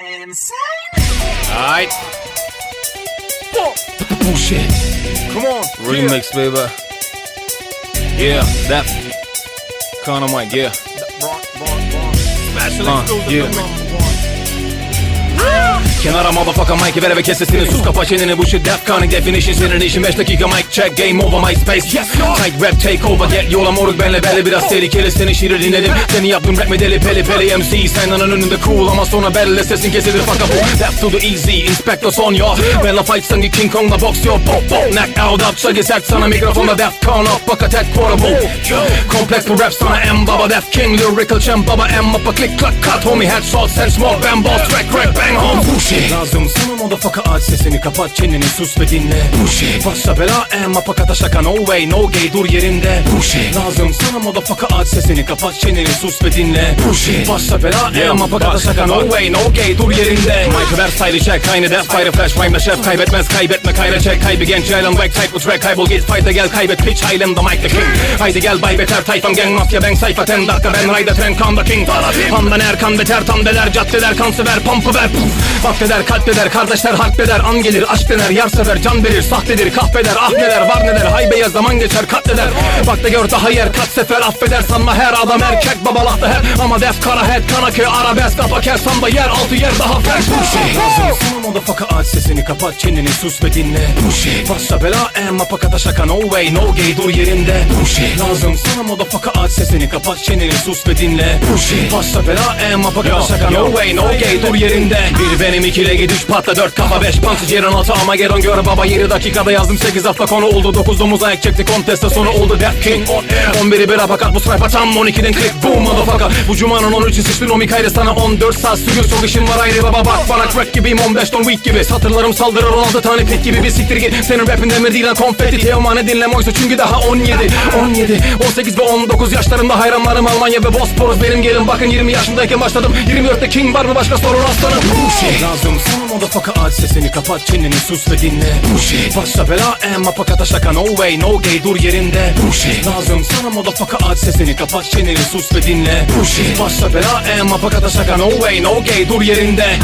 Insane. All right. Bullshit. Come on. Remix, yeah. baby. Yeah, that. Kind of like, yeah. Bronx, Bronx, Bronx. Uh, yeah. Kenara motherfucker Mike'i ver ve kes sesini. Sus kapa çeneni bu shit Defcon'ın definition Senin işin. 5 dakika mic check Game over my space. Yes. Tight rap take over Get yola moruk benle belli biraz tehlikeli Senin şiiri dinledim. Seni yaptım rap medeli peli peli MC Senden önünde cool ama sonra belli sesin kesilir. Fuck up. Death to the easy Inspector son yo. Benle fight sanki King Kong'la box yo. Pop pop. Knock out up Çagi sert sana mikrofonda Defcon up. Bak attack quotable Kompleks bu rap sana M baba. Def King lyrical champ baba. M up'a click clack cut Homie. Headshot sen smoke ben boss. Track crack bang home Bullshit Lazım sana motherfucker aç sesini kapat çeneni sus ve dinle. Bullshit Başla bela M up'a kata şaka no way no gay dur yerinde. Bullshit Lazım sana motherfucker aç sesini kapat çeneni sus ve dinle. Bullshit Başla bela M up'a kata şaka no way no gay dur yerinde. Mike'ı ver style check aynı death fire flash rhyme'la şef kaybetmez kaybetme kayra check. Kaybı genç yaylan back type bu track kaybol git fight'a gel kaybet pitch island'da Mike the king. Haydi gel bay beter tayfam gang mafya ben sayfa ten dakika ben rayda tren kan the king. Handan erkan beter tam deler caddeler kan sever pampı ver puf Vakfeder kalp eder kardeşler harp eder an gelir aşk dener yar sever can verir sahtedir kahveder ah neler var neler hay beyaz zaman geçer katleder. Bak da gör daha yer kaç sefer affeder sanma her adam erkek babalakta hep Ama def kara head kana köy arabesk kafa kes samba yer altı yer daha fresh Bullshit Lazım sana motherfucker aç sesini kapat çeneni sus ve dinle. Bullshit Başla bela em apakata şaka no way no gay dur yerinde. Bullshit Lazım sana motherfucker aç sesini kapat çeneni sus ve dinle. Bullshit Başla bela em apakata şaka no way no gay dur yerinde. Bir benim ikile gidiş patla dört kafa beş punch yerin altı ama geron gör baba 7 dakikada yazdım 8 hafta konu oldu. 9 domuz ayak çekti konteste sonu oldu. Death King. On air 11'i bir apakat bu sniper tam 12'den click. Boom motherfucker. Bu cumanın 13'ü sıçtın o Mikail'e sana 14 saat. Sürüyor çok işim var ayrı baba bak bana crack gibiyim 15 ton week gibi. Satırlarım saldırır 16 tane pit gibi. Bir siktir git Senin rapin demir değil lan konfeti. Teoman'ı dinleme oysa çünkü daha 17 17 18 ve 19 yaşlarımda hayranlarım Almanya ve Bosporus. Benim gelin bakın 20 yaşındayken başladım. 24'te King var mı? Başka sorun aslanım. Bullshit Lazım. Sana motherfucker aç sesini kapat çeneni sus ve dinle. Bullshit Başla bela em apakata şaka no way no gay dur yerinde. Bullshit Lazım. Sana motherfucker aç sesini kapat çeneni sus ve dinle. Bullshit Başla bela em apakata şaka no way no gay dur yerinde